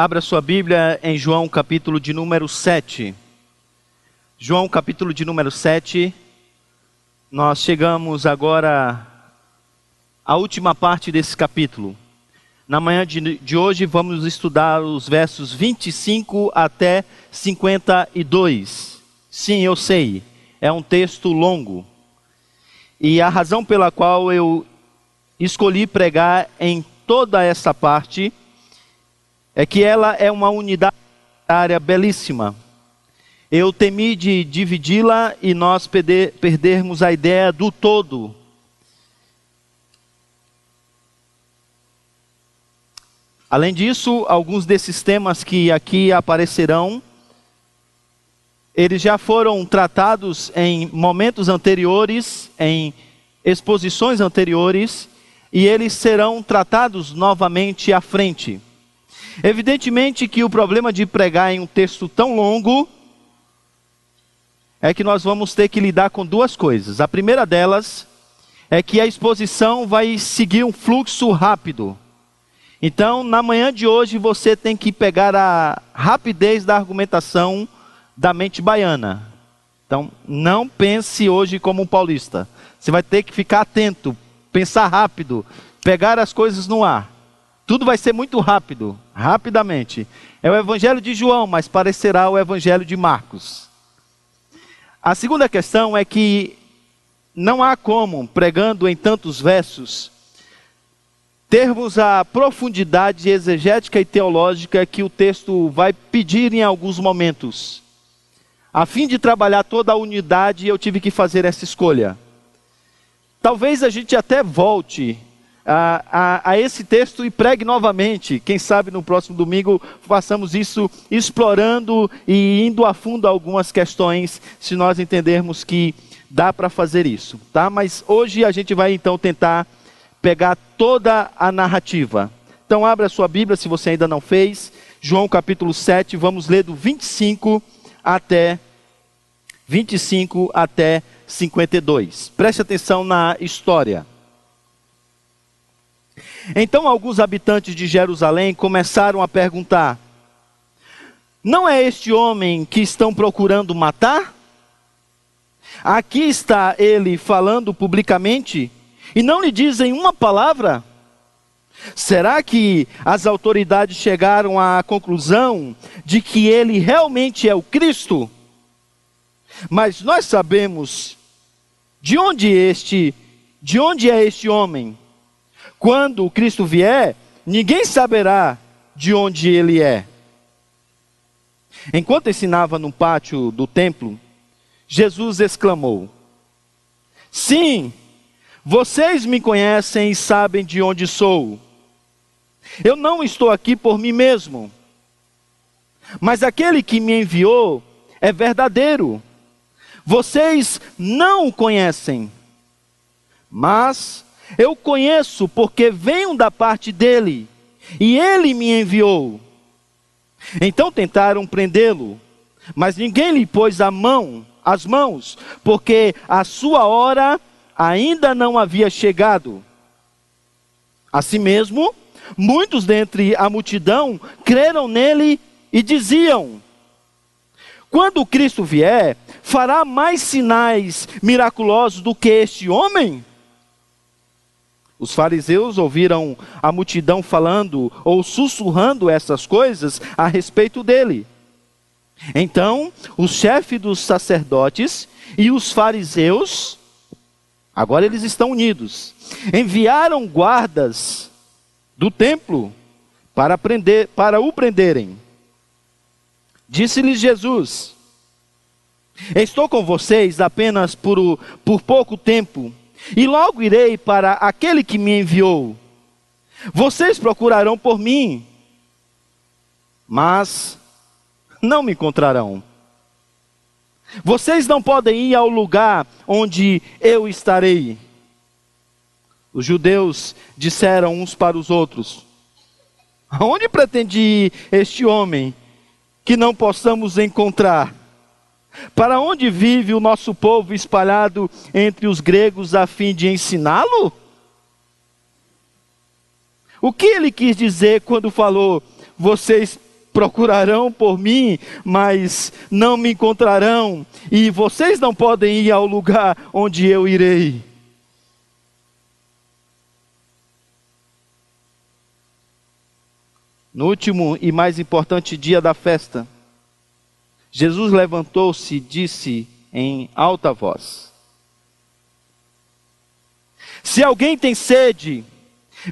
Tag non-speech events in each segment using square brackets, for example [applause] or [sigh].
Abra sua Bíblia em João, capítulo de número 7. João, capítulo de número 7. Nós chegamos agora à última parte desse capítulo. Na manhã de, de hoje vamos estudar os versos 25 até 52. Sim, eu sei, é um texto longo. E a razão pela qual eu escolhi pregar em toda essa parte é que ela é uma unidade belíssima. Eu temi de dividi-la e nós perder, perdermos a ideia do todo. Além disso, alguns desses temas que aqui aparecerão, eles já foram tratados em momentos anteriores, em exposições anteriores, e eles serão tratados novamente à frente. Evidentemente que o problema de pregar em um texto tão longo é que nós vamos ter que lidar com duas coisas. A primeira delas é que a exposição vai seguir um fluxo rápido. Então, na manhã de hoje, você tem que pegar a rapidez da argumentação da mente baiana. Então, não pense hoje como um paulista. Você vai ter que ficar atento, pensar rápido, pegar as coisas no ar. Tudo vai ser muito rápido, rapidamente. É o evangelho de João, mas parecerá o evangelho de Marcos. A segunda questão é que não há como, pregando em tantos versos, termos a profundidade exegética e teológica que o texto vai pedir em alguns momentos. A fim de trabalhar toda a unidade, eu tive que fazer essa escolha. Talvez a gente até volte a, a, a, esse texto e pregue novamente. Quem sabe no próximo domingo façamos isso explorando e indo a fundo algumas questões, se nós entendermos que dá para fazer isso, tá? Mas hoje a gente vai então tentar pegar toda a narrativa. Então abra a sua Bíblia se você ainda não fez, João capítulo 7, vamos ler do 25 até 25 até 52. Preste atenção na história. Então alguns habitantes de Jerusalém começaram a perguntar: Não é este homem que estão procurando matar? Aqui está ele falando publicamente e não lhe dizem uma palavra? Será que as autoridades chegaram à conclusão de que ele realmente é o Cristo? Mas nós sabemos de onde este, de onde é este homem? Quando o Cristo vier, ninguém saberá de onde ele é. Enquanto ensinava no pátio do templo, Jesus exclamou: Sim, vocês me conhecem e sabem de onde sou. Eu não estou aqui por mim mesmo, mas aquele que me enviou é verdadeiro. Vocês não o conhecem, mas eu conheço porque venho da parte dele, e ele me enviou. Então tentaram prendê-lo, mas ninguém lhe pôs a mão, as mãos, porque a sua hora ainda não havia chegado. Assim mesmo, muitos dentre a multidão creram nele e diziam: Quando Cristo vier, fará mais sinais miraculosos do que este homem? Os fariseus ouviram a multidão falando ou sussurrando essas coisas a respeito dele. Então, o chefe dos sacerdotes e os fariseus, agora eles estão unidos, enviaram guardas do templo para, prender, para o prenderem. Disse-lhes Jesus: Estou com vocês apenas por, por pouco tempo e logo irei para aquele que me enviou. Vocês procurarão por mim, mas não me encontrarão. Vocês não podem ir ao lugar onde eu estarei. Os judeus disseram uns para os outros: Aonde pretende ir este homem que não possamos encontrar? Para onde vive o nosso povo espalhado entre os gregos a fim de ensiná-lo? O que ele quis dizer quando falou: Vocês procurarão por mim, mas não me encontrarão, e vocês não podem ir ao lugar onde eu irei. No último e mais importante dia da festa, Jesus levantou-se e disse em alta voz: Se alguém tem sede,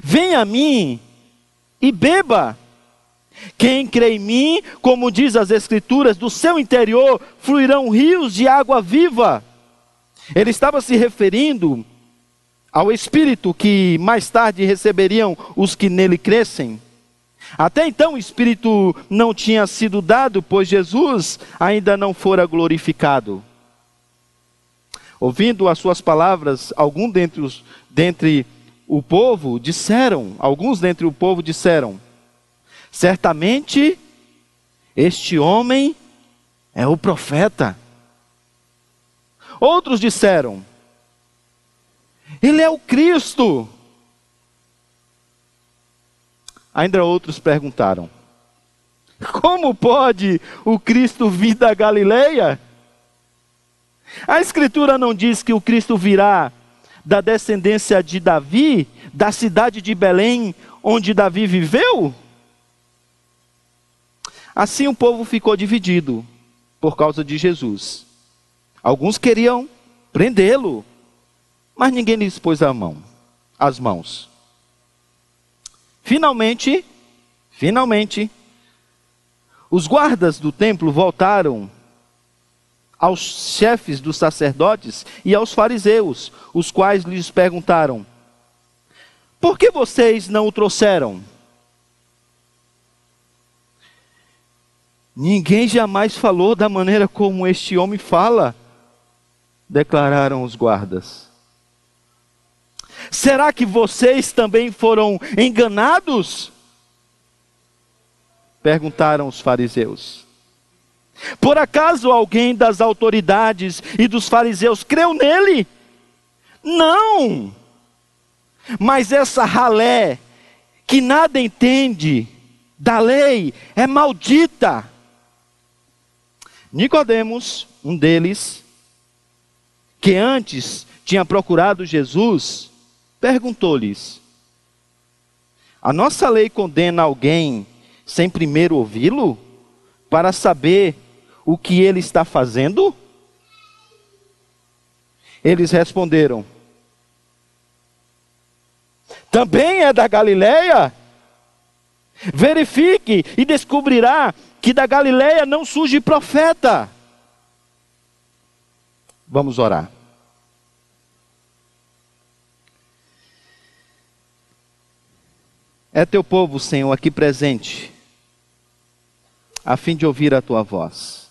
venha a mim e beba. Quem crê em mim, como diz as Escrituras, do seu interior fluirão rios de água viva. Ele estava se referindo ao Espírito que mais tarde receberiam os que nele crescem. Até então o Espírito não tinha sido dado, pois Jesus ainda não fora glorificado. Ouvindo as suas palavras, alguns dentre, os, dentre o povo disseram, alguns dentre o povo disseram: Certamente este homem é o profeta. Outros disseram: Ele é o Cristo. Ainda outros perguntaram: Como pode o Cristo vir da Galileia? A Escritura não diz que o Cristo virá da descendência de Davi, da cidade de Belém, onde Davi viveu? Assim o povo ficou dividido por causa de Jesus. Alguns queriam prendê-lo, mas ninguém lhes pôs a mão, as mãos. Finalmente, finalmente, os guardas do templo voltaram aos chefes dos sacerdotes e aos fariseus, os quais lhes perguntaram: Por que vocês não o trouxeram? Ninguém jamais falou da maneira como este homem fala, declararam os guardas. Será que vocês também foram enganados? Perguntaram os fariseus. Por acaso alguém das autoridades e dos fariseus creu nele? Não! Mas essa ralé, que nada entende da lei, é maldita. Nicodemos, um deles, que antes tinha procurado Jesus, perguntou-lhes: A nossa lei condena alguém sem primeiro ouvi-lo, para saber o que ele está fazendo? Eles responderam: Também é da Galileia? Verifique e descobrirá que da Galileia não surge profeta. Vamos orar. É teu povo, Senhor, aqui presente a fim de ouvir a tua voz.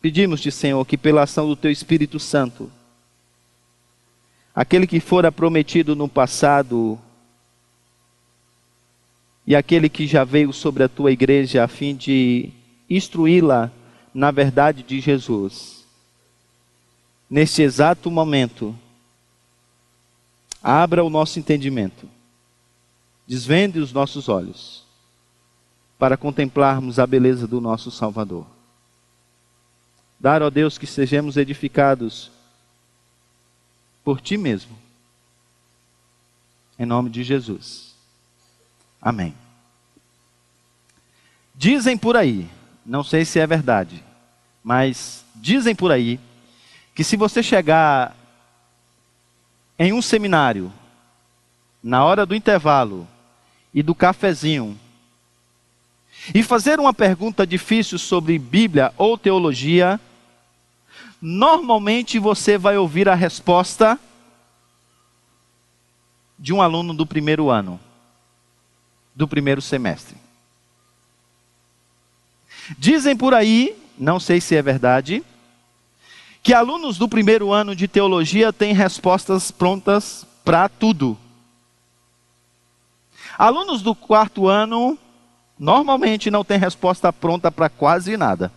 Pedimos-te, Senhor, que pela ação do teu Espírito Santo, aquele que fora prometido no passado e aquele que já veio sobre a tua igreja a fim de instruí-la na verdade de Jesus, neste exato momento, abra o nosso entendimento Desvende os nossos olhos para contemplarmos a beleza do nosso Salvador. Dar, ó Deus, que sejamos edificados por Ti mesmo. Em nome de Jesus. Amém. Dizem por aí, não sei se é verdade, mas dizem por aí que se você chegar em um seminário, na hora do intervalo, e do cafezinho. E fazer uma pergunta difícil sobre Bíblia ou teologia, normalmente você vai ouvir a resposta de um aluno do primeiro ano, do primeiro semestre. Dizem por aí, não sei se é verdade, que alunos do primeiro ano de teologia têm respostas prontas para tudo. Alunos do quarto ano normalmente não têm resposta pronta para quase nada.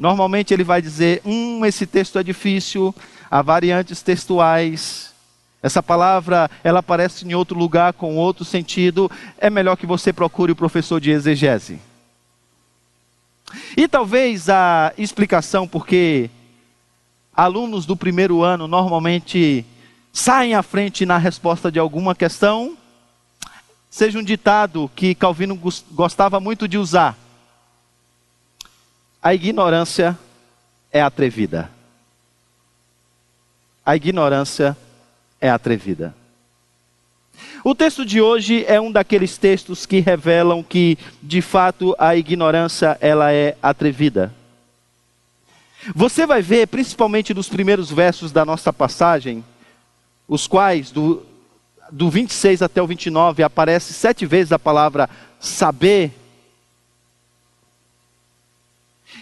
Normalmente ele vai dizer: hum, esse texto é difícil, há variantes textuais, Essa palavra, ela aparece em outro lugar com outro sentido. É melhor que você procure o professor de exegese. E talvez a explicação porque alunos do primeiro ano normalmente saem à frente na resposta de alguma questão seja um ditado que Calvino gostava muito de usar. A ignorância é atrevida. A ignorância é atrevida. O texto de hoje é um daqueles textos que revelam que, de fato, a ignorância ela é atrevida. Você vai ver, principalmente nos primeiros versos da nossa passagem, os quais, do, do 26 até o 29, aparece sete vezes a palavra saber,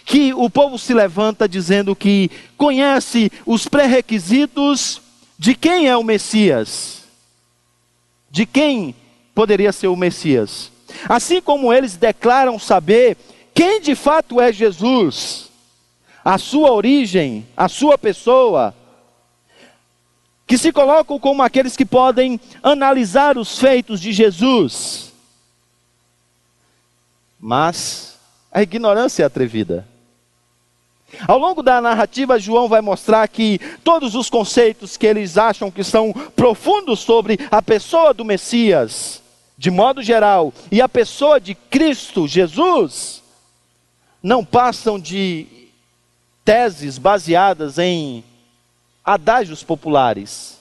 que o povo se levanta dizendo que conhece os pré-requisitos de quem é o Messias? De quem poderia ser o Messias? Assim como eles declaram saber quem de fato é Jesus, a sua origem, a sua pessoa, que se colocam como aqueles que podem analisar os feitos de Jesus. Mas a ignorância é atrevida. Ao longo da narrativa, João vai mostrar que todos os conceitos que eles acham que são profundos sobre a pessoa do Messias, de modo geral, e a pessoa de Cristo, Jesus, não passam de teses baseadas em adágios populares,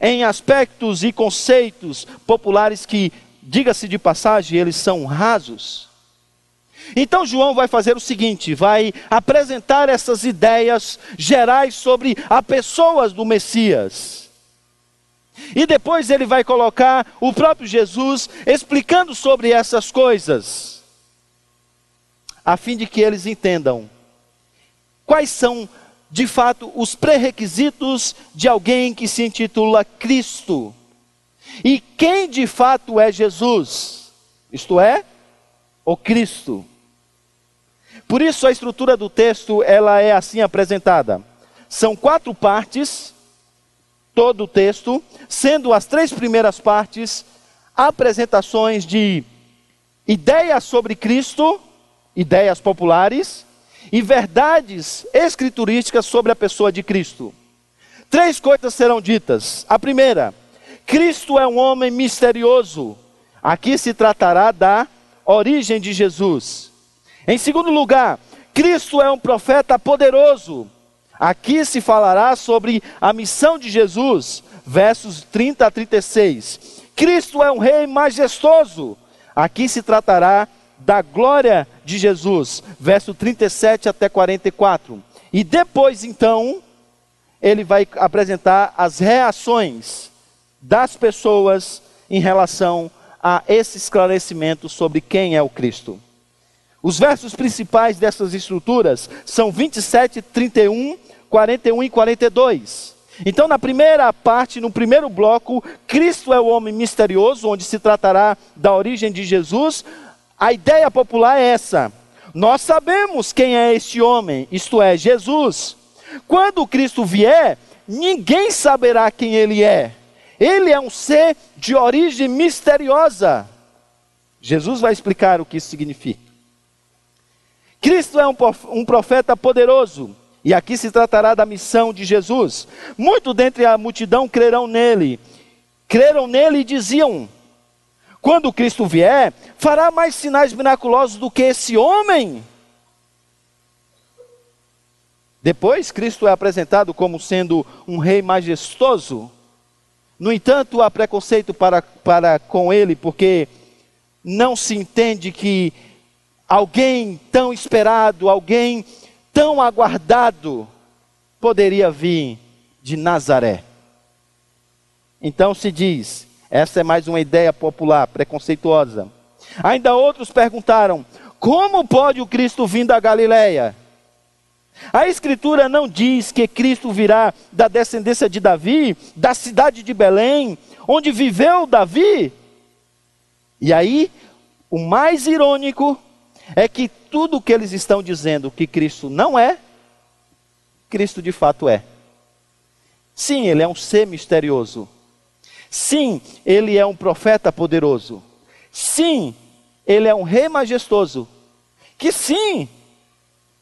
em aspectos e conceitos populares que, diga-se de passagem, eles são rasos. Então João vai fazer o seguinte: vai apresentar essas ideias gerais sobre a pessoas do Messias. E depois ele vai colocar o próprio Jesus explicando sobre essas coisas, a fim de que eles entendam quais são, de fato, os pré-requisitos de alguém que se intitula Cristo. E quem de fato é Jesus? Isto é, o Cristo. Por isso a estrutura do texto ela é assim apresentada. São quatro partes, todo o texto, sendo as três primeiras partes apresentações de ideias sobre Cristo, ideias populares, e verdades escriturísticas sobre a pessoa de Cristo. Três coisas serão ditas. A primeira, Cristo é um homem misterioso. Aqui se tratará da origem de Jesus. Em segundo lugar, Cristo é um profeta poderoso. Aqui se falará sobre a missão de Jesus, versos 30 a 36. Cristo é um rei majestoso. Aqui se tratará da glória de Jesus, verso 37 até 44. E depois, então, ele vai apresentar as reações das pessoas em relação a esse esclarecimento sobre quem é o Cristo. Os versos principais dessas estruturas são 27, 31, 41 e 42. Então, na primeira parte, no primeiro bloco, Cristo é o homem misterioso, onde se tratará da origem de Jesus. A ideia popular é essa: nós sabemos quem é este homem, isto é, Jesus. Quando Cristo vier, ninguém saberá quem ele é. Ele é um ser de origem misteriosa. Jesus vai explicar o que isso significa. Cristo é um profeta poderoso, e aqui se tratará da missão de Jesus. Muito dentre a multidão crerão nele. Creram nele e diziam: quando Cristo vier, fará mais sinais miraculosos do que esse homem. Depois, Cristo é apresentado como sendo um rei majestoso. No entanto, há preconceito para, para com ele, porque não se entende que alguém tão esperado, alguém tão aguardado, poderia vir de Nazaré. Então se diz, essa é mais uma ideia popular, preconceituosa. Ainda outros perguntaram: como pode o Cristo vir da Galileia? A Escritura não diz que Cristo virá da descendência de Davi, da cidade de Belém, onde viveu Davi. E aí, o mais irônico é que tudo o que eles estão dizendo que Cristo não é, Cristo de fato é. Sim, ele é um ser misterioso. Sim, ele é um profeta poderoso. Sim, ele é um rei majestoso. Que sim,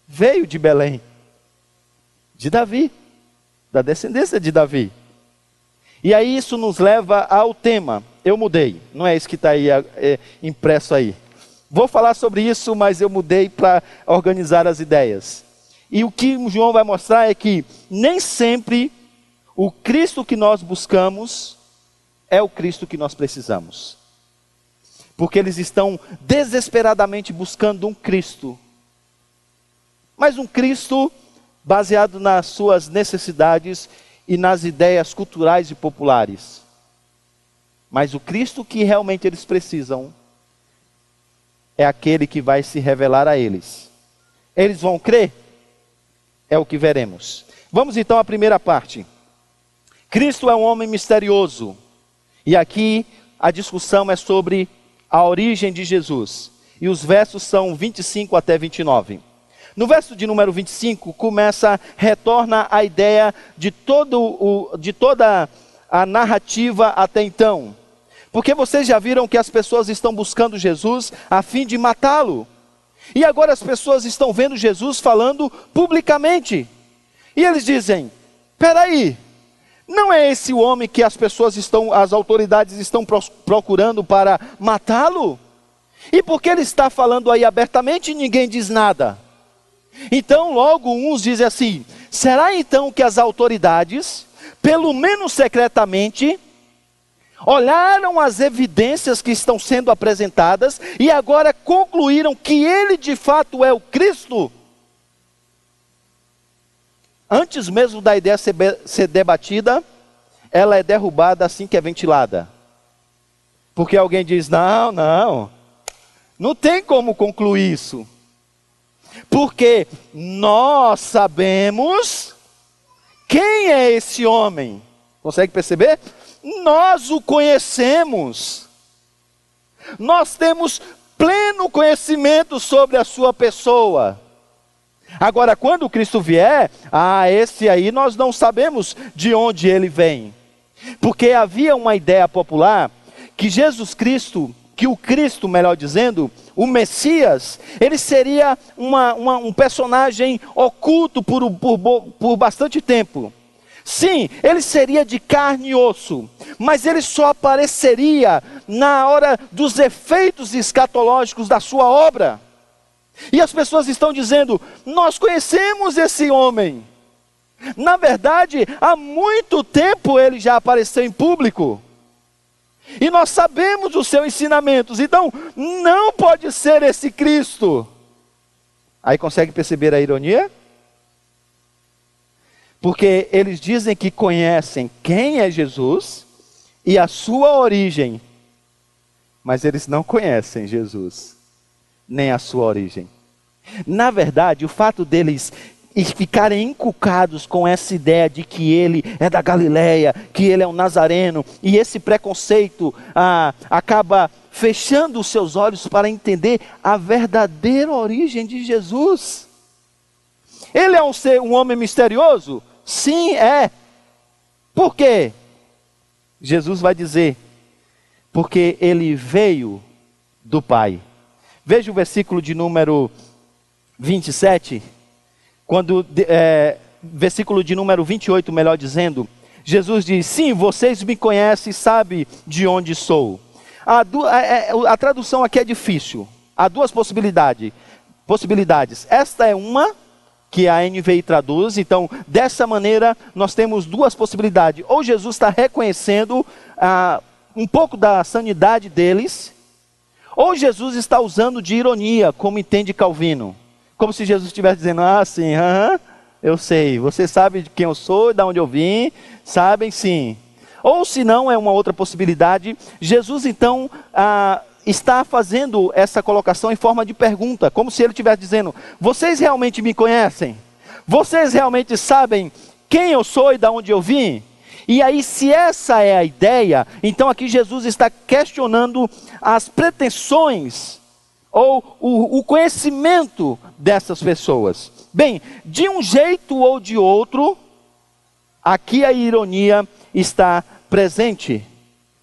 veio de Belém, de Davi, da descendência de Davi. E aí isso nos leva ao tema. Eu mudei, não é isso que está aí é, impresso aí. Vou falar sobre isso, mas eu mudei para organizar as ideias. E o que João vai mostrar é que nem sempre o Cristo que nós buscamos é o Cristo que nós precisamos. Porque eles estão desesperadamente buscando um Cristo. Mas um Cristo baseado nas suas necessidades e nas ideias culturais e populares. Mas o Cristo que realmente eles precisam é aquele que vai se revelar a eles. Eles vão crer? É o que veremos. Vamos então à primeira parte. Cristo é um homem misterioso. E aqui a discussão é sobre a origem de Jesus. E os versos são 25 até 29. No verso de número 25, começa, retorna a ideia de, todo o, de toda a narrativa até então. Porque vocês já viram que as pessoas estão buscando Jesus a fim de matá-lo. E agora as pessoas estão vendo Jesus falando publicamente. E eles dizem: peraí, não é esse o homem que as pessoas estão, as autoridades estão procurando para matá-lo? E por que ele está falando aí abertamente e ninguém diz nada? Então, logo uns dizem assim: será então que as autoridades, pelo menos secretamente, olharam as evidências que estão sendo apresentadas e agora concluíram que ele de fato é o Cristo? Antes mesmo da ideia ser, debatida, ela é derrubada assim que é ventilada. Porque alguém diz: não, não, não tem como concluir isso. Porque nós sabemos quem é esse homem. Consegue perceber? Nós o conhecemos. Nós temos pleno conhecimento sobre a sua pessoa. Agora, quando Cristo vier, ah, esse aí nós não sabemos de onde ele vem. Porque havia uma ideia popular que Jesus Cristo que o Cristo, melhor dizendo, o Messias, ele seria uma, uma, um personagem oculto por, por, por bastante tempo. Sim, ele seria de carne e osso, mas ele só apareceria na hora dos efeitos escatológicos da sua obra. E as pessoas estão dizendo: Nós conhecemos esse homem. Na verdade, há muito tempo ele já apareceu em público. E nós sabemos os seus ensinamentos. Então, não pode ser esse Cristo. Aí consegue perceber a ironia? Porque eles dizem que conhecem quem é Jesus e a sua origem, mas eles não conhecem Jesus, nem a sua origem. Na verdade, o fato deles ficarem inculcados com essa ideia de que ele é da Galileia, que ele é um nazareno, e esse preconceito ah, acaba fechando os seus olhos para entender a verdadeira origem de Jesus. Ele é um ser, um homem misterioso? Sim, é. Por quê? Jesus vai dizer, porque ele veio do Pai. Veja o versículo de número 27 quando, é, versículo de número 28, melhor dizendo, Jesus diz: Sim, vocês me conhecem sabem de onde sou. A, a, é, a, tradução aqui é difícil. Há duas possibilidades. possibilidades. Esta é uma que a NVI traduz. Então, dessa maneira, nós temos duas possibilidades. Ou Jesus está reconhecendo ah, um pouco da sanidade deles, ou Jesus está usando de ironia, como entende Calvino. Como se Jesus estivesse dizendo, ah, sim, aham, eu sei, você sabe de quem eu sou, de onde eu vim, sabem sim. Ou se não, é uma outra possibilidade, Jesus então ah, está fazendo essa colocação em forma de pergunta, como se ele estivesse dizendo: Vocês realmente me conhecem? Vocês realmente sabem quem eu sou e de onde eu vim? E aí, se essa é a ideia, então aqui Jesus está questionando as pretensões ou o, o conhecimento dessas pessoas. Bem, de um jeito ou de outro, aqui a ironia está presente.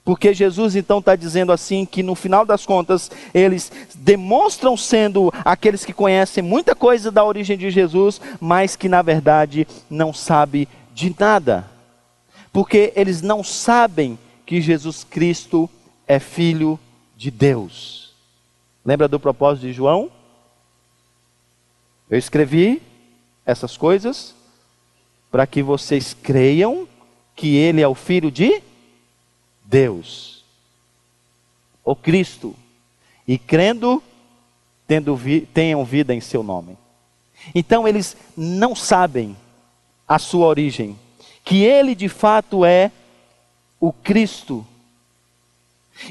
Porque Jesus então está dizendo assim que no final das contas eles demonstram sendo aqueles que conhecem muita coisa da origem de Jesus, mas que na verdade não sabem de nada. Porque eles não sabem que Jesus Cristo é filho de Deus. Lembra do propósito de João? Eu escrevi essas coisas para que vocês creiam que ele é o filho de Deus, o Cristo, e crendo, tendo vi, tenham vida em seu nome. Então eles não sabem a sua origem, que ele de fato é o Cristo.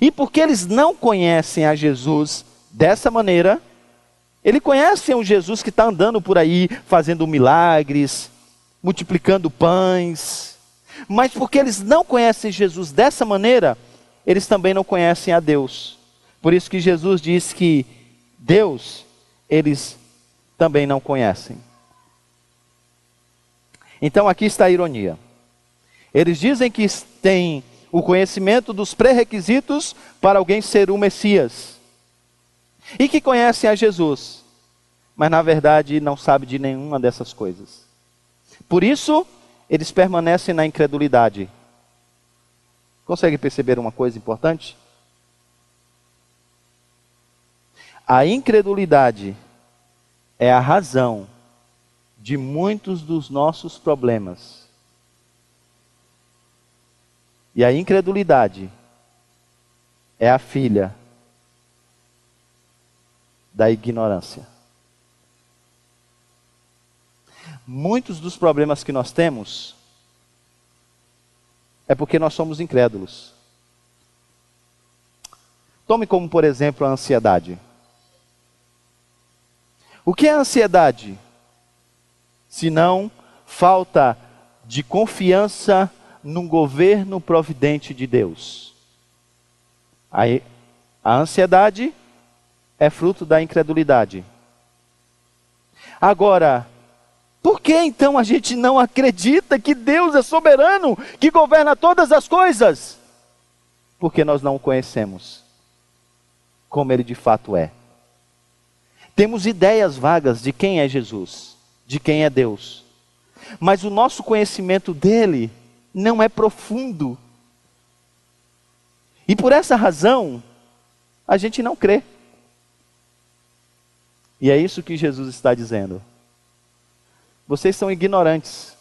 E porque eles não conhecem a Jesus dessa maneira, ele conhece um Jesus que está andando por aí fazendo milagres, multiplicando pães, mas porque eles não conhecem Jesus dessa maneira, eles também não conhecem a Deus. Por isso que Jesus diz que Deus, eles também não conhecem. Então aqui está a ironia. Eles dizem que têm o conhecimento dos pré-requisitos para alguém ser o Messias. E que conhecem a Jesus, mas na verdade não sabem de nenhuma dessas coisas. Por isso, eles permanecem na incredulidade. Consegue perceber uma coisa importante? A incredulidade é a razão de muitos dos nossos problemas. E a incredulidade é a filha da ignorância. Muitos dos problemas que nós temos é porque nós somos incrédulos. Tome como, por exemplo, a ansiedade. O que é ansiedade? Se não falta de confiança num governo providente de Deus. Aí, a ansiedade é fruto da incredulidade. Agora, por que então a gente não acredita que Deus é soberano, que governa todas as coisas? Porque nós não o conhecemos como ele de fato é. Temos ideias vagas de quem é Jesus, de quem é Deus, mas o nosso conhecimento dele não é profundo. E por essa razão, a gente não crê. E é isso que Jesus está dizendo. Vocês são ignorantes.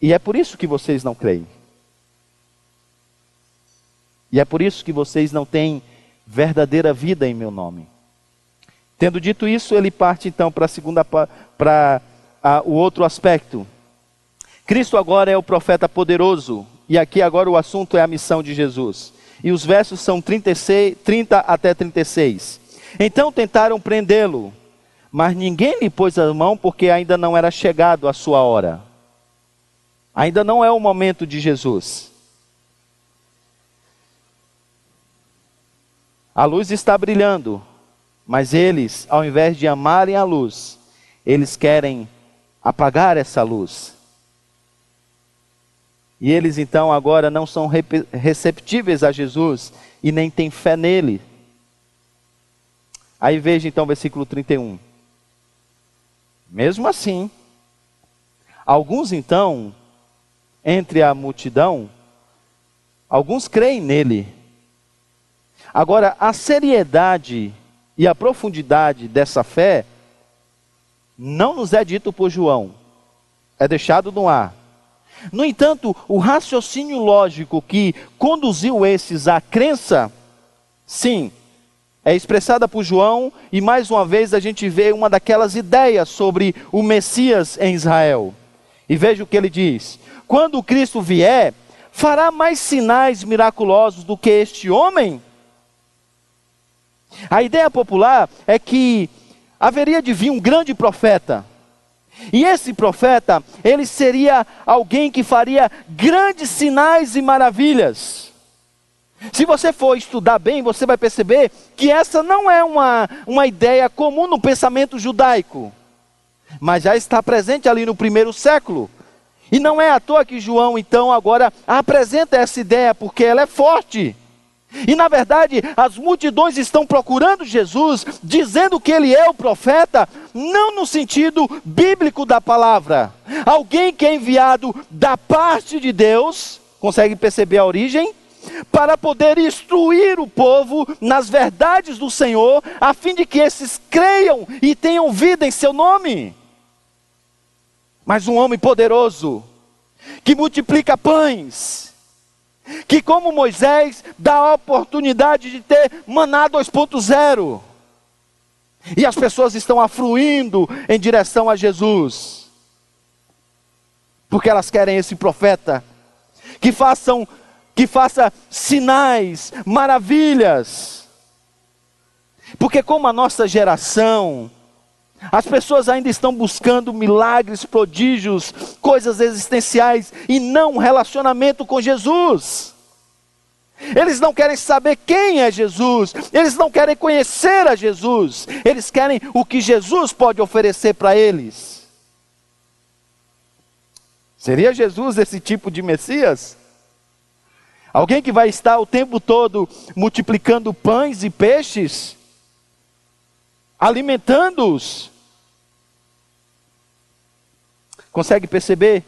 E é por isso que vocês não creem. E é por isso que vocês não têm verdadeira vida em meu nome. Tendo dito isso, ele parte então para a segunda para o outro aspecto. Cristo agora é o profeta poderoso, e aqui agora o assunto é a missão de Jesus. E os versos são 36, 30 até 36. Então tentaram prendê-lo, mas ninguém lhe pôs a mão porque ainda não era chegado a sua hora. Ainda não é o momento de Jesus. A luz está brilhando, mas eles, ao invés de amarem a luz, eles querem apagar essa luz. E eles então agora não são receptíveis a Jesus e nem têm fé nele. Aí veja então o versículo 31. Mesmo assim, alguns então, entre a multidão, alguns creem nele. Agora, a seriedade e a profundidade dessa fé não nos é dito por João, é deixado no ar. No entanto, o raciocínio lógico que conduziu esses à crença, sim, é expressada por João, e mais uma vez a gente vê uma daquelas ideias sobre o Messias em Israel. E veja o que ele diz: quando o Cristo vier, fará mais sinais miraculosos do que este homem? A ideia popular é que haveria de vir um grande profeta. E esse profeta, ele seria alguém que faria grandes sinais e maravilhas. Se você for estudar bem, você vai perceber que essa não é uma, uma ideia comum no pensamento judaico, mas já está presente ali no primeiro século. E não é à toa que João, então, agora apresenta essa ideia, porque ela é forte. E na verdade, as multidões estão procurando Jesus, dizendo que ele é o profeta, não no sentido bíblico da palavra. Alguém que é enviado da parte de Deus, consegue perceber a origem? Para poder instruir o povo nas verdades do Senhor, a fim de que esses creiam e tenham vida em seu nome. Mas um homem poderoso, que multiplica pães, que, como Moisés, dá a oportunidade de ter maná 2.0. E as pessoas estão afluindo em direção a Jesus, porque elas querem esse profeta que façam que faça sinais, maravilhas. Porque como a nossa geração as pessoas ainda estão buscando milagres, prodígios, coisas existenciais e não relacionamento com Jesus. Eles não querem saber quem é Jesus, eles não querem conhecer a Jesus, eles querem o que Jesus pode oferecer para eles. Seria Jesus esse tipo de Messias? Alguém que vai estar o tempo todo multiplicando pães e peixes, alimentando-os, Consegue perceber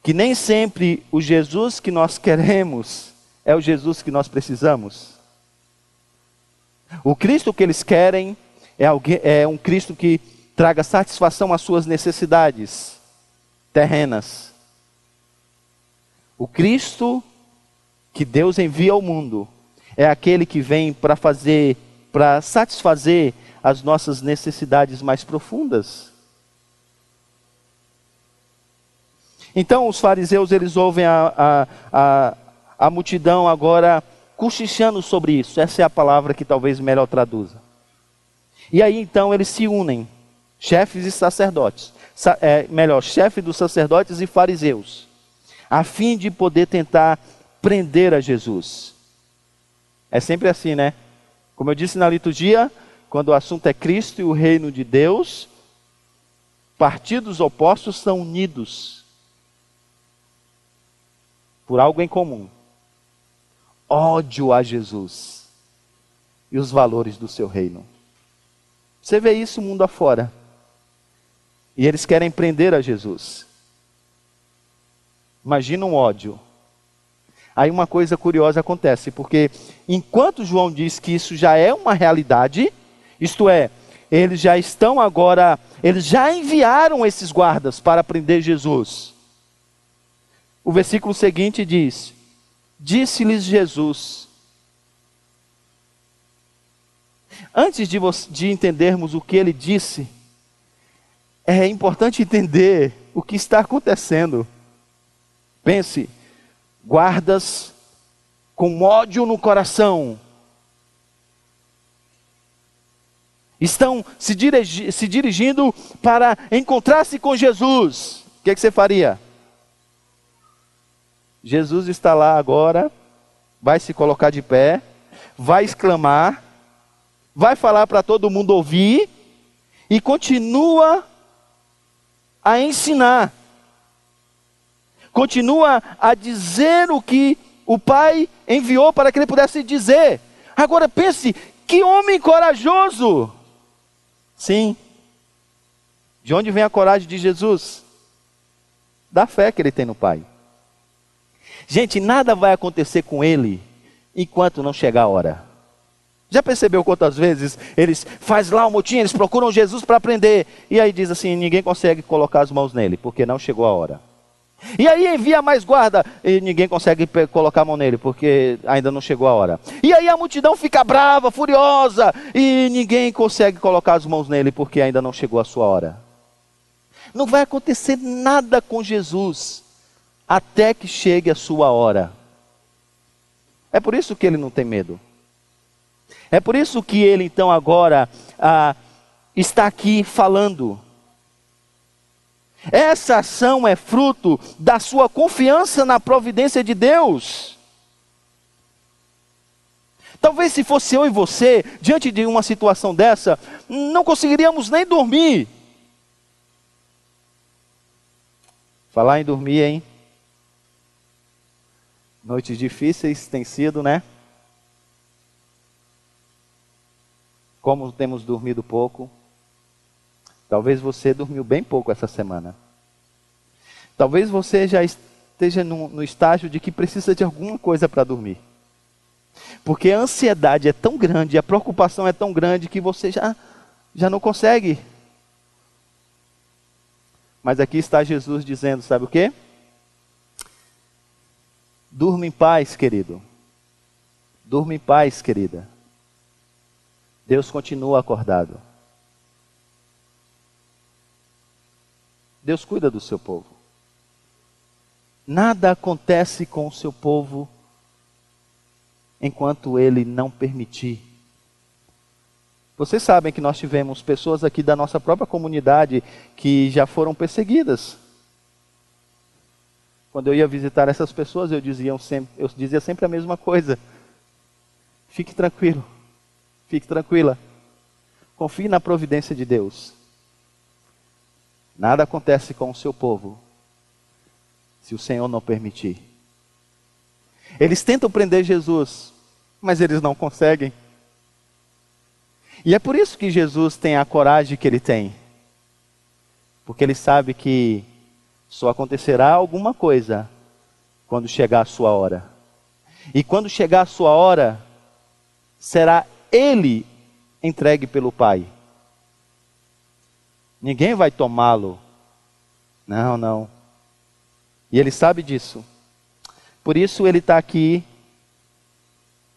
que nem sempre o Jesus que nós queremos é o Jesus que nós precisamos? O Cristo que eles querem é, alguém, é um Cristo que traga satisfação às suas necessidades terrenas. O Cristo que Deus envia ao mundo é aquele que vem para fazer, para satisfazer as nossas necessidades mais profundas. Então os fariseus eles ouvem a, a, a, a multidão agora cochichando sobre isso. Essa é a palavra que talvez melhor traduza. E aí então eles se unem, chefes e sacerdotes, sa é, melhor, chefe dos sacerdotes e fariseus, a fim de poder tentar prender a Jesus. É sempre assim, né? Como eu disse na liturgia, quando o assunto é Cristo e o reino de Deus, partidos opostos são unidos por algo em comum: ódio a Jesus e os valores do seu reino. Você vê isso mundo afora. E eles querem prender a Jesus. Imagina um ódio. Aí uma coisa curiosa acontece, porque enquanto João diz que isso já é uma realidade, isto é, eles já estão agora, eles já enviaram esses guardas para prender Jesus. O versículo seguinte diz: Disse-lhes Jesus. Antes de, de entendermos o que ele disse, é importante entender o que está acontecendo. Pense, guardas com ódio no coração, estão se, dirigi se dirigindo para encontrar-se com Jesus. O que, é que você faria? Jesus está lá agora, vai se colocar de pé, vai exclamar, vai falar para todo mundo ouvir e continua a ensinar. Continua a dizer o que o Pai enviou para que ele pudesse dizer. Agora pense, que homem corajoso! Sim. De onde vem a coragem de Jesus? Da fé que ele tem no Pai. Gente, nada vai acontecer com ele enquanto não chegar a hora. Já percebeu quantas vezes eles faz lá o um motim, eles procuram Jesus para prender e aí diz assim, ninguém consegue colocar as mãos nele porque não chegou a hora. E aí envia mais guarda e ninguém consegue colocar a mão nele porque ainda não chegou a hora. E aí a multidão fica brava, furiosa e ninguém consegue colocar as mãos nele porque ainda não chegou a sua hora. Não vai acontecer nada com Jesus até que chegue a sua hora. É por isso que ele não tem medo. É por isso que ele então agora ah, está aqui falando. Essa ação é fruto da sua confiança na providência de Deus. Talvez se fosse eu e você, diante de uma situação dessa, não conseguiríamos nem dormir. Falar em dormir, hein? Noites difíceis tem sido, né? Como temos dormido pouco. Talvez você dormiu bem pouco essa semana. Talvez você já esteja no, no estágio de que precisa de alguma coisa para dormir. Porque a ansiedade é tão grande, a preocupação é tão grande que você já, já não consegue mas aqui está Jesus dizendo: sabe o que? Durma em paz, querido. Durma em paz, querida. Deus continua acordado. Deus cuida do seu povo. Nada acontece com o seu povo enquanto ele não permitir. Vocês sabem que nós tivemos pessoas aqui da nossa própria comunidade que já foram perseguidas. Quando eu ia visitar essas pessoas, eu dizia sempre, eu dizia sempre a mesma coisa. Fique tranquilo, fique tranquila. Confie na providência de Deus. Nada acontece com o seu povo se o Senhor não permitir. Eles tentam prender Jesus, mas eles não conseguem. E é por isso que Jesus tem a coragem que ele tem. Porque ele sabe que só acontecerá alguma coisa quando chegar a sua hora. E quando chegar a sua hora, será ele entregue pelo Pai. Ninguém vai tomá-lo. Não, não. E ele sabe disso. Por isso ele está aqui,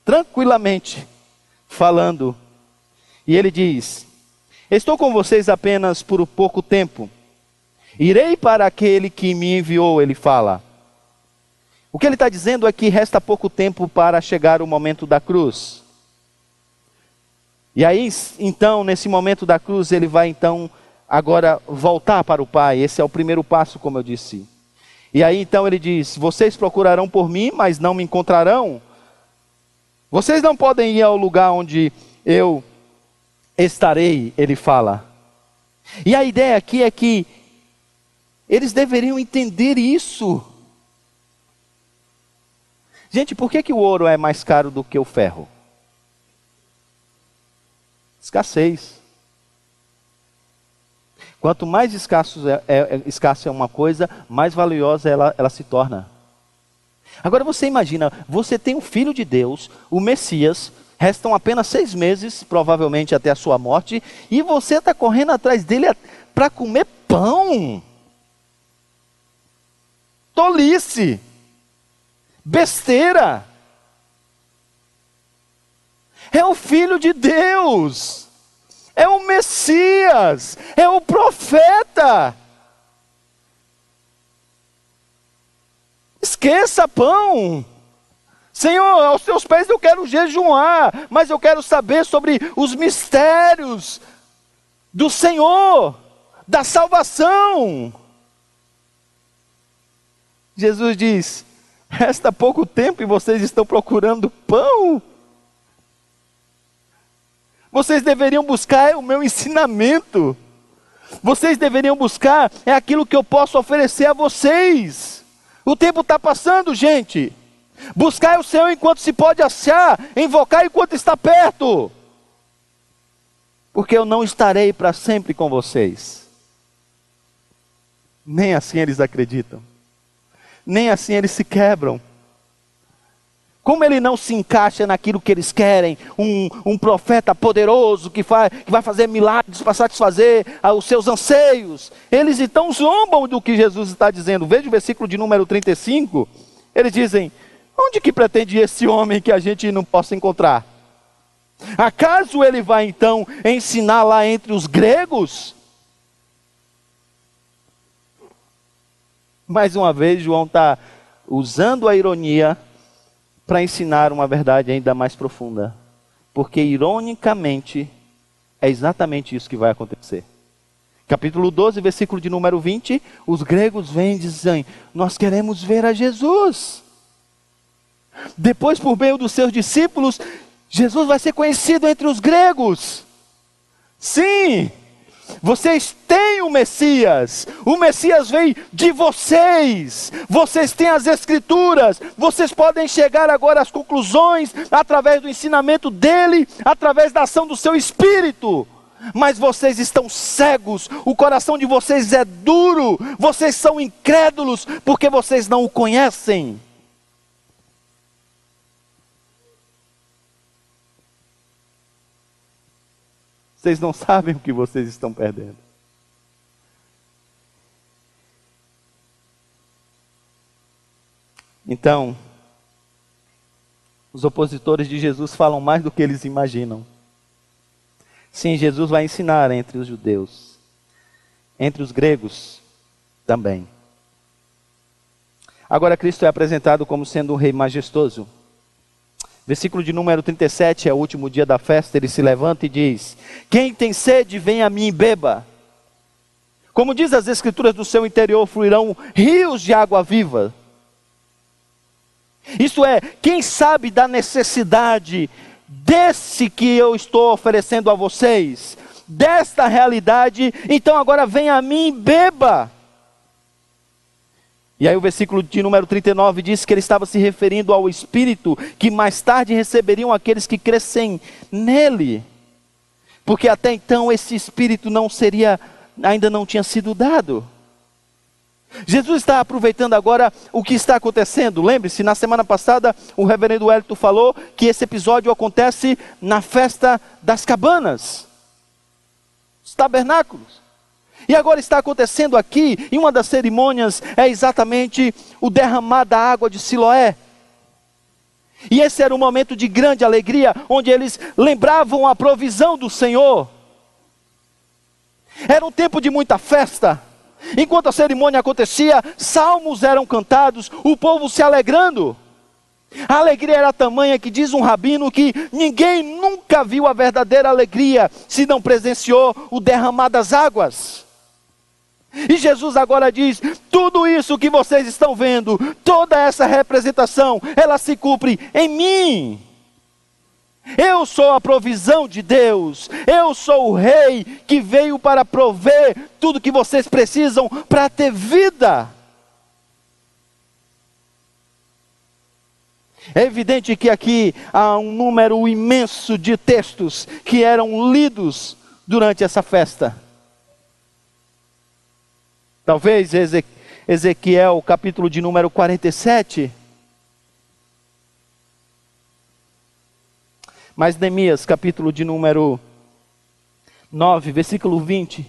tranquilamente, falando e ele diz: Estou com vocês apenas por pouco tempo. Irei para aquele que me enviou, ele fala. O que ele está dizendo é que resta pouco tempo para chegar o momento da cruz. E aí, então, nesse momento da cruz, ele vai então agora voltar para o Pai. Esse é o primeiro passo, como eu disse. E aí então ele diz: Vocês procurarão por mim, mas não me encontrarão. Vocês não podem ir ao lugar onde eu estarei, ele fala. E a ideia aqui é que eles deveriam entender isso. Gente, por que, que o ouro é mais caro do que o ferro? Escassez. Quanto mais escasso é, é, é, escassa é uma coisa, mais valiosa ela, ela se torna. Agora você imagina, você tem um filho de Deus, o Messias, Restam apenas seis meses, provavelmente até a sua morte, e você está correndo atrás dele para comer pão. Tolice. Besteira. É o Filho de Deus. É o Messias. É o profeta. Esqueça pão. Senhor, aos teus pés eu quero jejuar, mas eu quero saber sobre os mistérios do Senhor, da salvação. Jesus diz: resta pouco tempo e vocês estão procurando pão. Vocês deveriam buscar o meu ensinamento. Vocês deveriam buscar é aquilo que eu posso oferecer a vocês. O tempo está passando, gente. Buscai o Senhor enquanto se pode achar, invocar enquanto está perto. Porque eu não estarei para sempre com vocês. Nem assim eles acreditam. Nem assim eles se quebram. Como ele não se encaixa naquilo que eles querem, um, um profeta poderoso que, faz, que vai fazer milagres para satisfazer ah, os seus anseios, eles então zombam do que Jesus está dizendo. Veja o versículo de número 35. Eles dizem: Onde que pretende esse homem que a gente não possa encontrar? Acaso ele vai então ensinar lá entre os gregos? Mais uma vez, João está usando a ironia para ensinar uma verdade ainda mais profunda. Porque, ironicamente, é exatamente isso que vai acontecer. Capítulo 12, versículo de número 20: os gregos vêm e dizem: Nós queremos ver a Jesus. Depois, por meio dos seus discípulos, Jesus vai ser conhecido entre os gregos. Sim, Vocês têm o Messias, o Messias vem de vocês, vocês têm as Escrituras, vocês podem chegar agora às conclusões através do ensinamento dele, através da ação do seu Espírito. Mas vocês estão cegos, o coração de vocês é duro, vocês são incrédulos, porque vocês não o conhecem. Vocês não sabem o que vocês estão perdendo. Então, os opositores de Jesus falam mais do que eles imaginam. Sim, Jesus vai ensinar entre os judeus, entre os gregos também. Agora, Cristo é apresentado como sendo um rei majestoso. Versículo de número 37, é o último dia da festa, ele se levanta e diz: Quem tem sede, vem a mim e beba. Como diz as escrituras do seu interior, fluirão rios de água viva. Isto é, quem sabe da necessidade desse que eu estou oferecendo a vocês, desta realidade, então agora vem a mim e beba. E aí o versículo de número 39 diz que ele estava se referindo ao Espírito que mais tarde receberiam aqueles que crescem nele. Porque até então esse Espírito não seria, ainda não tinha sido dado. Jesus está aproveitando agora o que está acontecendo. Lembre-se, na semana passada o reverendo Wellington falou que esse episódio acontece na festa das cabanas, os tabernáculos. E agora está acontecendo aqui, em uma das cerimônias, é exatamente o derramar da água de Siloé. E esse era um momento de grande alegria, onde eles lembravam a provisão do Senhor. Era um tempo de muita festa. Enquanto a cerimônia acontecia, salmos eram cantados, o povo se alegrando. A alegria era tamanha que diz um rabino que ninguém nunca viu a verdadeira alegria se não presenciou o derramar das águas. E Jesus agora diz: tudo isso que vocês estão vendo, toda essa representação, ela se cumpre em mim. Eu sou a provisão de Deus, eu sou o rei que veio para prover tudo que vocês precisam para ter vida. É evidente que aqui há um número imenso de textos que eram lidos durante essa festa. Talvez Ezequiel, capítulo de número 47. Mas Neemias, capítulo de número 9, versículo 20.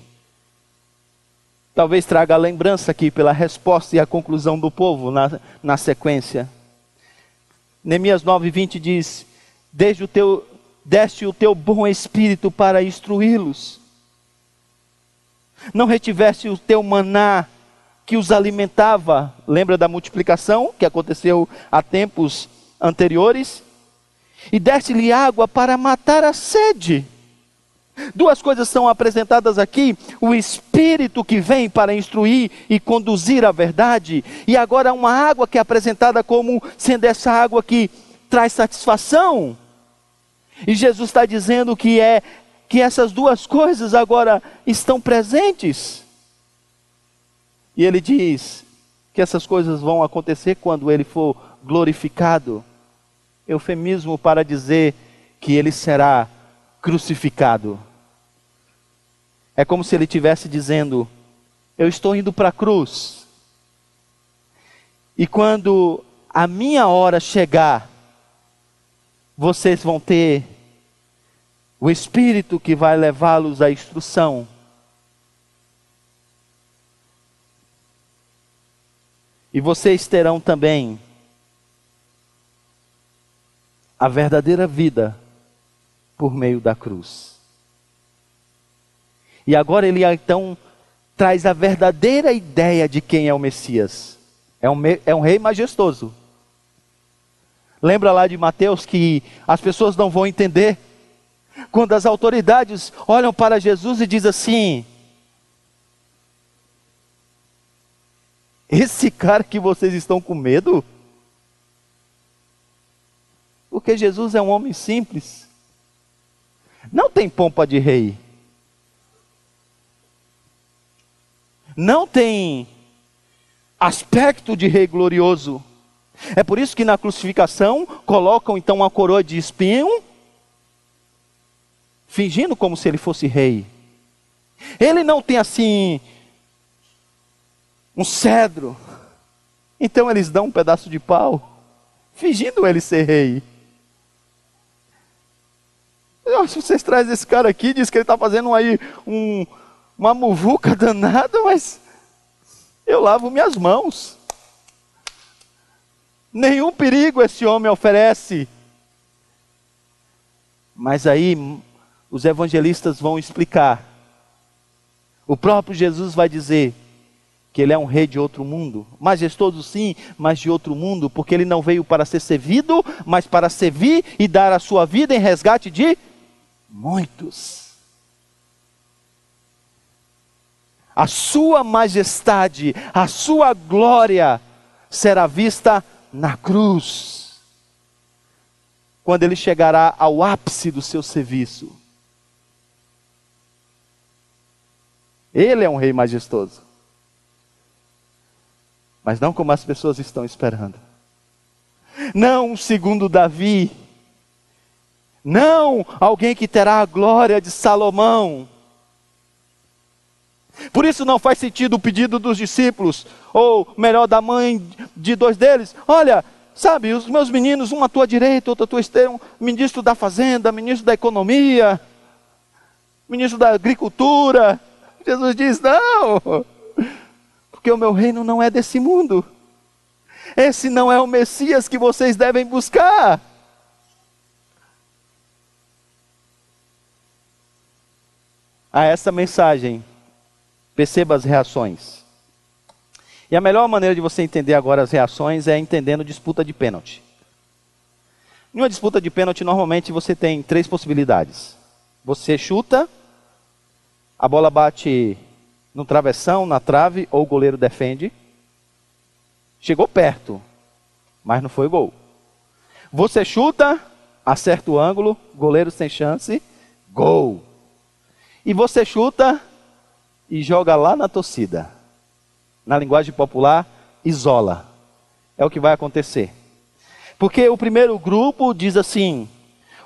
Talvez traga a lembrança aqui pela resposta e a conclusão do povo na, na sequência. Neemias 9, 20 diz: Desde o teu, deste o teu bom espírito para instruí-los não retiveste o teu maná que os alimentava. Lembra da multiplicação que aconteceu há tempos anteriores? E deste-lhe água para matar a sede. Duas coisas são apresentadas aqui: o Espírito que vem para instruir e conduzir a verdade, e agora uma água que é apresentada como sendo essa água que traz satisfação. E Jesus está dizendo que é que essas duas coisas agora estão presentes. E ele diz que essas coisas vão acontecer quando ele for glorificado. Eufemismo para dizer que ele será crucificado. É como se ele estivesse dizendo: Eu estou indo para a cruz. E quando a minha hora chegar, vocês vão ter o Espírito que vai levá-los à instrução. E vocês terão também a verdadeira vida por meio da cruz. E agora ele então traz a verdadeira ideia de quem é o Messias. É um, é um rei majestoso. Lembra lá de Mateus que as pessoas não vão entender quando as autoridades olham para Jesus e dizem assim: Esse cara que vocês estão com medo? Porque Jesus é um homem simples. Não tem pompa de rei. não tem aspecto de rei glorioso. É por isso que na crucificação colocam então uma coroa de espinho, fingindo como se ele fosse rei. Ele não tem assim um cedro. Então eles dão um pedaço de pau, fingindo ele ser rei. Se vocês trazem esse cara aqui, diz que ele está fazendo aí um, uma muvuca danada, mas eu lavo minhas mãos. Nenhum perigo esse homem oferece. Mas aí os evangelistas vão explicar. O próprio Jesus vai dizer que ele é um rei de outro mundo. Majestoso sim, mas de outro mundo, porque ele não veio para ser servido, mas para servir e dar a sua vida em resgate de muitos. A sua majestade, a sua glória será vista na cruz. Quando ele chegará ao ápice do seu serviço. Ele é um rei majestoso. Mas não como as pessoas estão esperando. Não segundo Davi, não alguém que terá a glória de Salomão. Por isso não faz sentido o pedido dos discípulos, ou melhor, da mãe de dois deles: olha, sabe, os meus meninos, um à tua direita, outro à tua esquerda, um ministro da fazenda, ministro da economia, ministro da agricultura. Jesus diz: não, porque o meu reino não é desse mundo. Esse não é o Messias que vocês devem buscar. a essa mensagem, perceba as reações. E a melhor maneira de você entender agora as reações é entendendo disputa de pênalti. Em uma disputa de pênalti, normalmente você tem três possibilidades. Você chuta, a bola bate no travessão, na trave, ou o goleiro defende. Chegou perto, mas não foi gol. Você chuta, acerta o ângulo, goleiro sem chance, gol e você chuta e joga lá na torcida. Na linguagem popular, isola. É o que vai acontecer. Porque o primeiro grupo diz assim: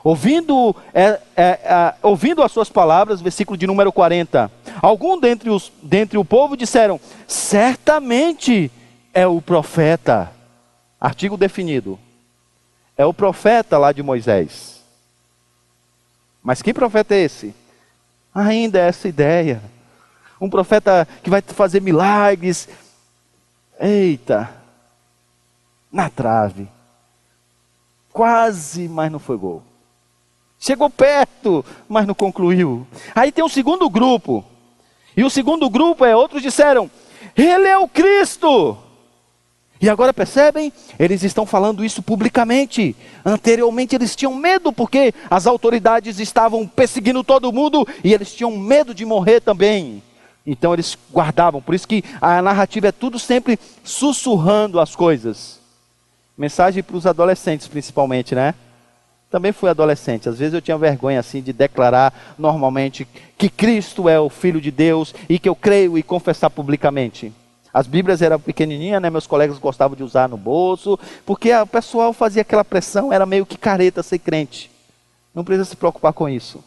ouvindo, é, é, é, ouvindo as suas palavras, versículo de número 40, algum dentre, dentre o povo disseram: certamente é o profeta. Artigo definido. É o profeta lá de Moisés. Mas que profeta é esse? Ainda é essa ideia. Um profeta que vai fazer milagres. Eita, na trave. Quase, mas não foi gol. Chegou perto, mas não concluiu. Aí tem um segundo grupo. E o segundo grupo é: outros disseram, Ele é o Cristo. E agora percebem? Eles estão falando isso publicamente. Anteriormente eles tinham medo porque as autoridades estavam perseguindo todo mundo e eles tinham medo de morrer também. Então eles guardavam. Por isso que a narrativa é tudo sempre sussurrando as coisas. Mensagem para os adolescentes principalmente, né? Também fui adolescente. Às vezes eu tinha vergonha assim de declarar normalmente que Cristo é o Filho de Deus e que eu creio e confessar publicamente. As Bíblias eram pequenininhas, né? Meus colegas gostavam de usar no bolso, porque o pessoal fazia aquela pressão, era meio que careta ser crente. Não precisa se preocupar com isso.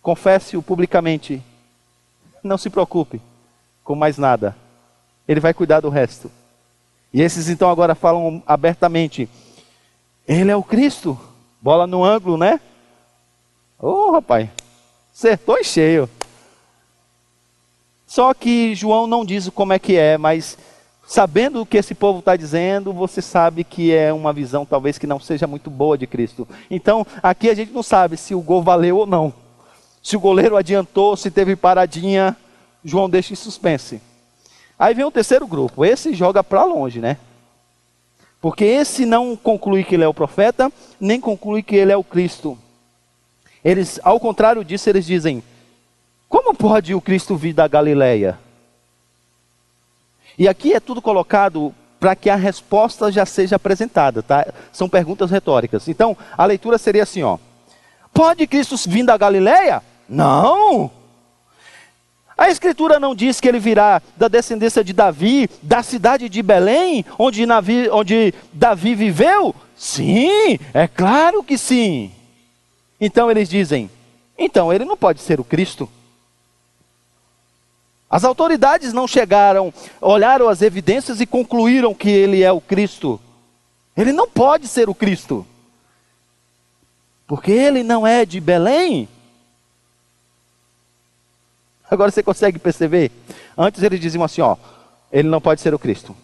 Confesse-o publicamente. Não se preocupe com mais nada. Ele vai cuidar do resto. E esses então agora falam abertamente: Ele é o Cristo. Bola no ângulo, né? Ô oh, rapaz, acertou em cheio. Só que João não diz como é que é, mas sabendo o que esse povo está dizendo, você sabe que é uma visão talvez que não seja muito boa de Cristo. Então, aqui a gente não sabe se o gol valeu ou não. Se o goleiro adiantou, se teve paradinha, João deixa em suspense. Aí vem o terceiro grupo, esse joga para longe, né? Porque esse não conclui que ele é o profeta, nem conclui que ele é o Cristo. Eles, ao contrário disso, eles dizem: como pode o Cristo vir da Galileia? E aqui é tudo colocado para que a resposta já seja apresentada, tá? São perguntas retóricas. Então, a leitura seria assim, ó: Pode Cristo vir da Galileia? Não. A Escritura não diz que ele virá da descendência de Davi, da cidade de Belém, onde, Navi, onde Davi viveu? Sim, é claro que sim. Então eles dizem: então ele não pode ser o Cristo. As autoridades não chegaram, olharam as evidências e concluíram que ele é o Cristo. Ele não pode ser o Cristo. Porque ele não é de Belém. Agora você consegue perceber? Antes eles diziam assim, ó, ele não pode ser o Cristo.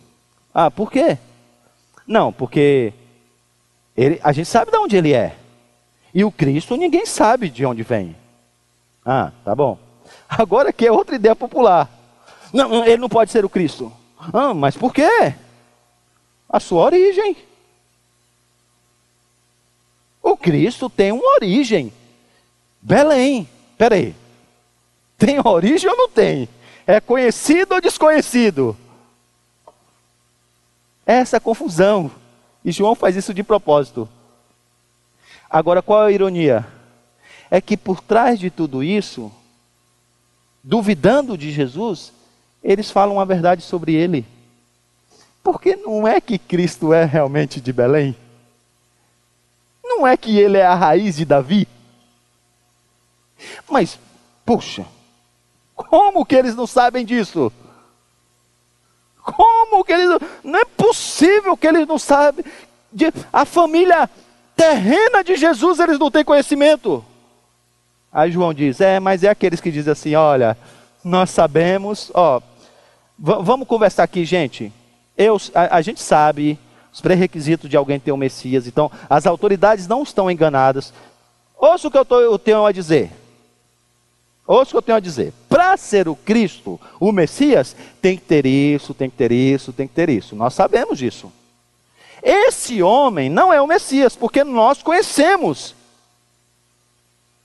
Ah, por quê? Não, porque ele, a gente sabe de onde ele é. E o Cristo ninguém sabe de onde vem. Ah, tá bom. Agora aqui é outra ideia popular. Não, ele não pode ser o Cristo. Ah, mas por quê? A sua origem. O Cristo tem uma origem. Belém. Peraí. Tem origem ou não tem? É conhecido ou desconhecido? Essa é a confusão. E João faz isso de propósito. Agora, qual a ironia? É que por trás de tudo isso, duvidando de Jesus, eles falam a verdade sobre ele. Porque não é que Cristo é realmente de Belém? Não é que ele é a raiz de Davi? Mas, puxa, como que eles não sabem disso? Como que eles não... é possível que eles não sabem de... a família terrena de Jesus eles não têm conhecimento. Aí João diz: "É, mas é aqueles que dizem assim, olha, nós sabemos, ó, vamos conversar aqui, gente. Eu, a, a gente sabe os pré-requisitos de alguém ter um Messias, então as autoridades não estão enganadas. Ouça o que eu, tô, eu tenho a dizer. Ouça o que eu tenho a dizer. Para ser o Cristo, o Messias, tem que ter isso, tem que ter isso, tem que ter isso. Nós sabemos disso. Esse homem não é o Messias, porque nós conhecemos.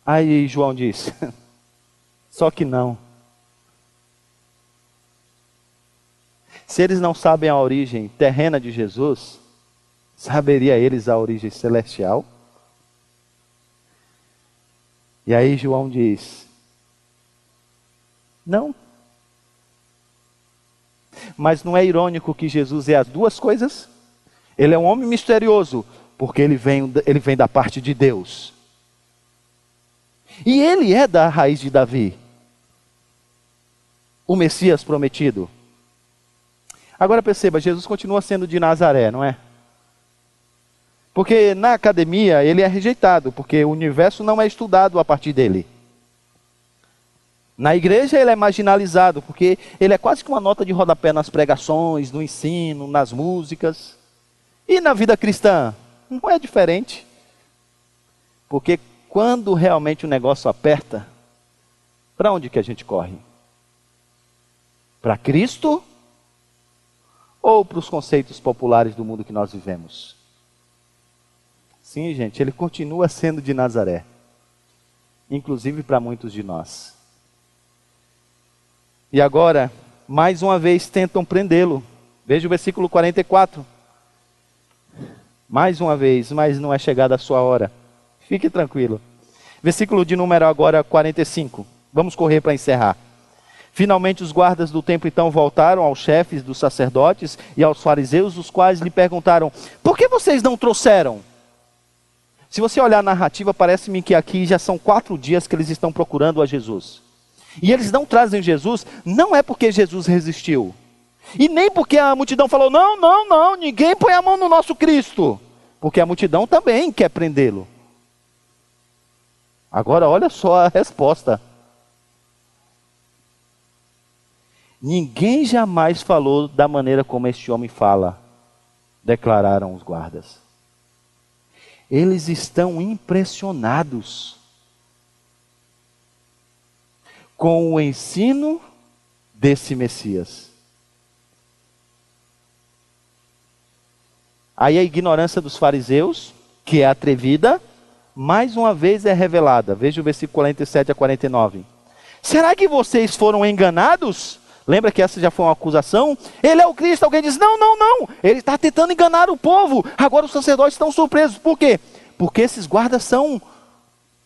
Aí João diz: [laughs] só que não. Se eles não sabem a origem terrena de Jesus, saberia eles a origem celestial? E aí João diz: não. Mas não é irônico que Jesus é as duas coisas? Ele é um homem misterioso, porque ele vem, ele vem da parte de Deus. E ele é da raiz de Davi, o Messias prometido. Agora perceba, Jesus continua sendo de Nazaré, não é? Porque na academia ele é rejeitado, porque o universo não é estudado a partir dele. Na igreja ele é marginalizado, porque ele é quase que uma nota de rodapé nas pregações, no ensino, nas músicas. E na vida cristã? Não é diferente. Porque quando realmente o negócio aperta, para onde que a gente corre? Para Cristo ou para os conceitos populares do mundo que nós vivemos? Sim, gente, ele continua sendo de Nazaré, inclusive para muitos de nós. E agora, mais uma vez tentam prendê-lo. Veja o versículo 44. Mais uma vez, mas não é chegada a sua hora. Fique tranquilo. Versículo de número agora 45. Vamos correr para encerrar. Finalmente os guardas do templo então voltaram aos chefes dos sacerdotes e aos fariseus, os quais lhe perguntaram: Por que vocês não trouxeram? Se você olhar a narrativa, parece-me que aqui já são quatro dias que eles estão procurando a Jesus. E eles não trazem Jesus, não é porque Jesus resistiu. E nem porque a multidão falou: não, não, não, ninguém põe a mão no nosso Cristo. Porque a multidão também quer prendê-lo. Agora, olha só a resposta. Ninguém jamais falou da maneira como este homem fala, declararam os guardas. Eles estão impressionados com o ensino desse Messias. Aí a ignorância dos fariseus, que é atrevida, mais uma vez é revelada. Veja o versículo 47 a 49. Será que vocês foram enganados? Lembra que essa já foi uma acusação? Ele é o Cristo. Alguém diz: Não, não, não. Ele está tentando enganar o povo. Agora os sacerdotes estão surpresos. Por quê? Porque esses guardas são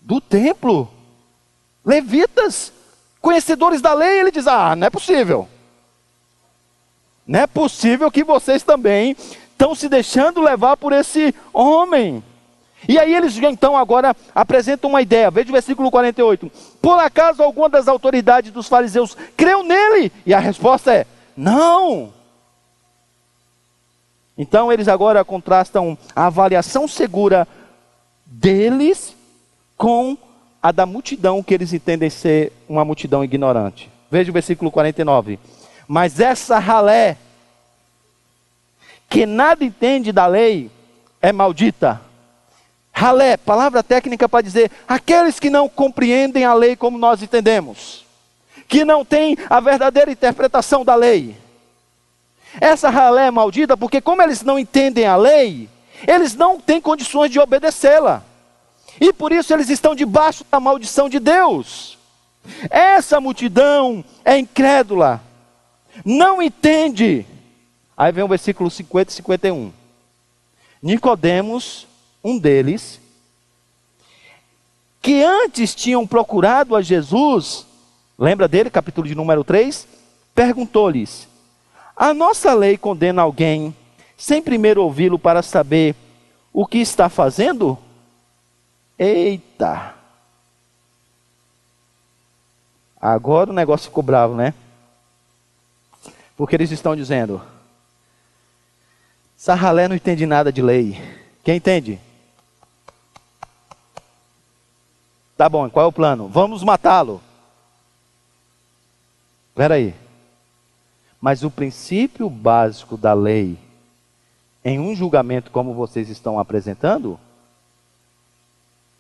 do templo, levitas conhecedores da lei, ele diz: Ah, não é possível. Não é possível que vocês também estão se deixando levar por esse homem. E aí eles então agora apresentam uma ideia. Veja o versículo 48. Por acaso alguma das autoridades dos fariseus creu nele? E a resposta é: não. Então eles agora contrastam a avaliação segura deles com a da multidão que eles entendem ser uma multidão ignorante. Veja o versículo 49. Mas essa ralé, que nada entende da lei, é maldita. Ralé, palavra técnica para dizer aqueles que não compreendem a lei como nós entendemos, que não têm a verdadeira interpretação da lei. Essa ralé é maldita porque, como eles não entendem a lei, eles não têm condições de obedecê-la. E por isso eles estão debaixo da maldição de Deus. Essa multidão é incrédula, não entende. Aí vem o versículo 50 e 51. Nicodemos um deles, que antes tinham procurado a Jesus, lembra dele, capítulo de número 3? Perguntou-lhes: A nossa lei condena alguém sem primeiro ouvi-lo para saber o que está fazendo? Eita! Agora o negócio ficou bravo, né? Porque eles estão dizendo: Sarralé não entende nada de lei. Quem entende? Tá bom, qual é o plano? Vamos matá-lo. Espera aí. Mas o princípio básico da lei, em um julgamento como vocês estão apresentando,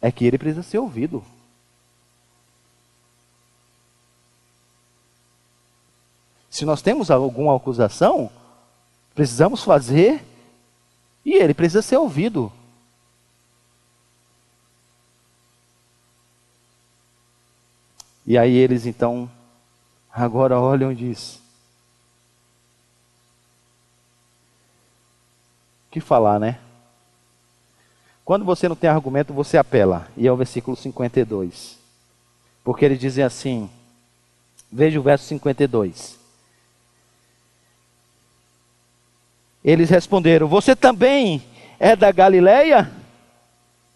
é que ele precisa ser ouvido. Se nós temos alguma acusação, precisamos fazer e ele precisa ser ouvido. E aí eles então agora olham e diz: que falar, né? Quando você não tem argumento, você apela. E é o versículo 52. Porque eles dizem assim: veja o verso 52. Eles responderam: Você também é da Galileia?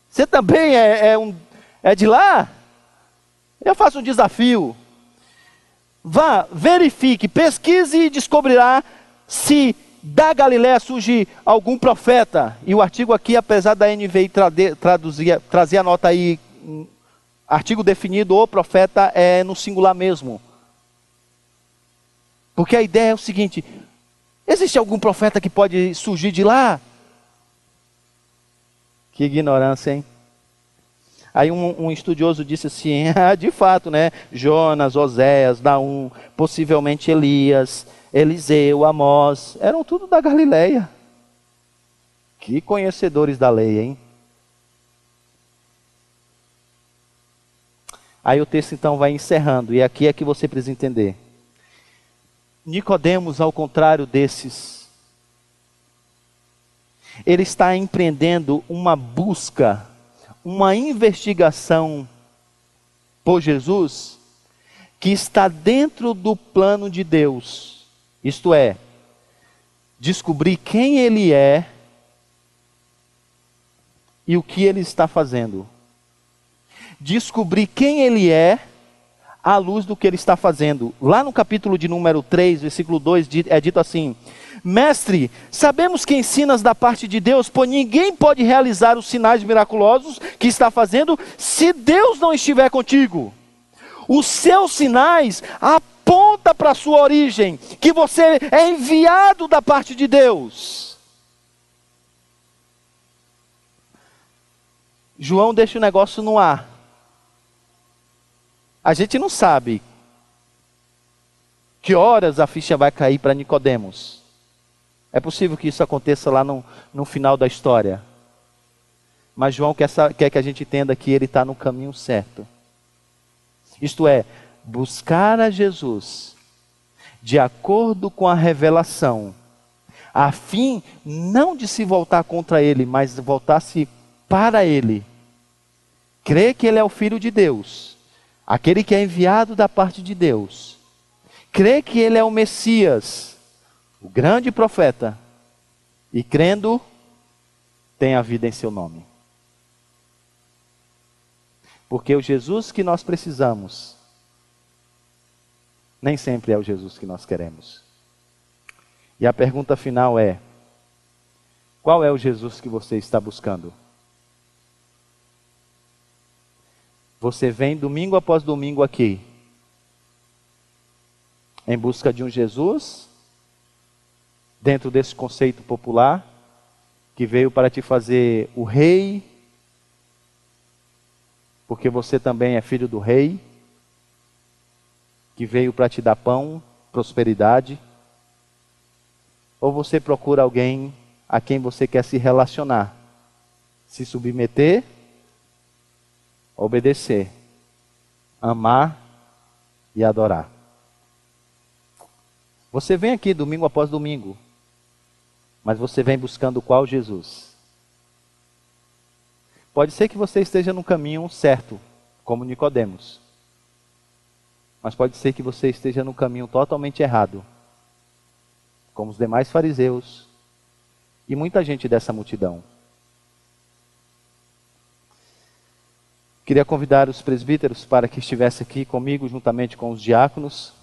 Você também é, é, um, é de lá? Eu faço um desafio. Vá, verifique, pesquise e descobrirá se da Galiléia surge algum profeta. E o artigo aqui, apesar da NVI traduzir, trazer a nota aí, um artigo definido, o profeta é no singular mesmo. Porque a ideia é o seguinte: existe algum profeta que pode surgir de lá? Que ignorância, hein? Aí um, um, estudioso disse assim: [laughs] ah, de fato, né? Jonas, Oséias, Naum, possivelmente Elias, Eliseu, Amós, eram tudo da Galileia. Que conhecedores da lei, hein? Aí o texto então vai encerrando, e aqui é que você precisa entender. Nicodemos, ao contrário desses, ele está empreendendo uma busca uma investigação por Jesus que está dentro do plano de Deus. Isto é, descobrir quem ele é e o que ele está fazendo. Descobrir quem ele é à luz do que ele está fazendo. Lá no capítulo de número 3, versículo 2, é dito assim: Mestre, sabemos que ensinas da parte de Deus, pois ninguém pode realizar os sinais miraculosos que está fazendo se Deus não estiver contigo. Os seus sinais apontam para a sua origem, que você é enviado da parte de Deus. João deixa o negócio no ar. A gente não sabe que horas a ficha vai cair para Nicodemos. É possível que isso aconteça lá no, no final da história. Mas João quer, quer que a gente entenda que ele está no caminho certo. Isto é, buscar a Jesus de acordo com a revelação, a fim não de se voltar contra ele, mas voltar-se para ele. Crer que ele é o Filho de Deus, aquele que é enviado da parte de Deus, crê que ele é o Messias, o grande profeta, e crendo, tem a vida em seu nome. Porque o Jesus que nós precisamos nem sempre é o Jesus que nós queremos. E a pergunta final é: qual é o Jesus que você está buscando? Você vem domingo após domingo aqui, em busca de um Jesus, dentro desse conceito popular, que veio para te fazer o rei, porque você também é filho do rei, que veio para te dar pão, prosperidade, ou você procura alguém a quem você quer se relacionar, se submeter obedecer, amar e adorar. Você vem aqui domingo após domingo, mas você vem buscando qual Jesus? Pode ser que você esteja no caminho certo, como Nicodemos. Mas pode ser que você esteja no caminho totalmente errado, como os demais fariseus e muita gente dessa multidão. Queria convidar os presbíteros para que estivesse aqui comigo, juntamente com os diáconos.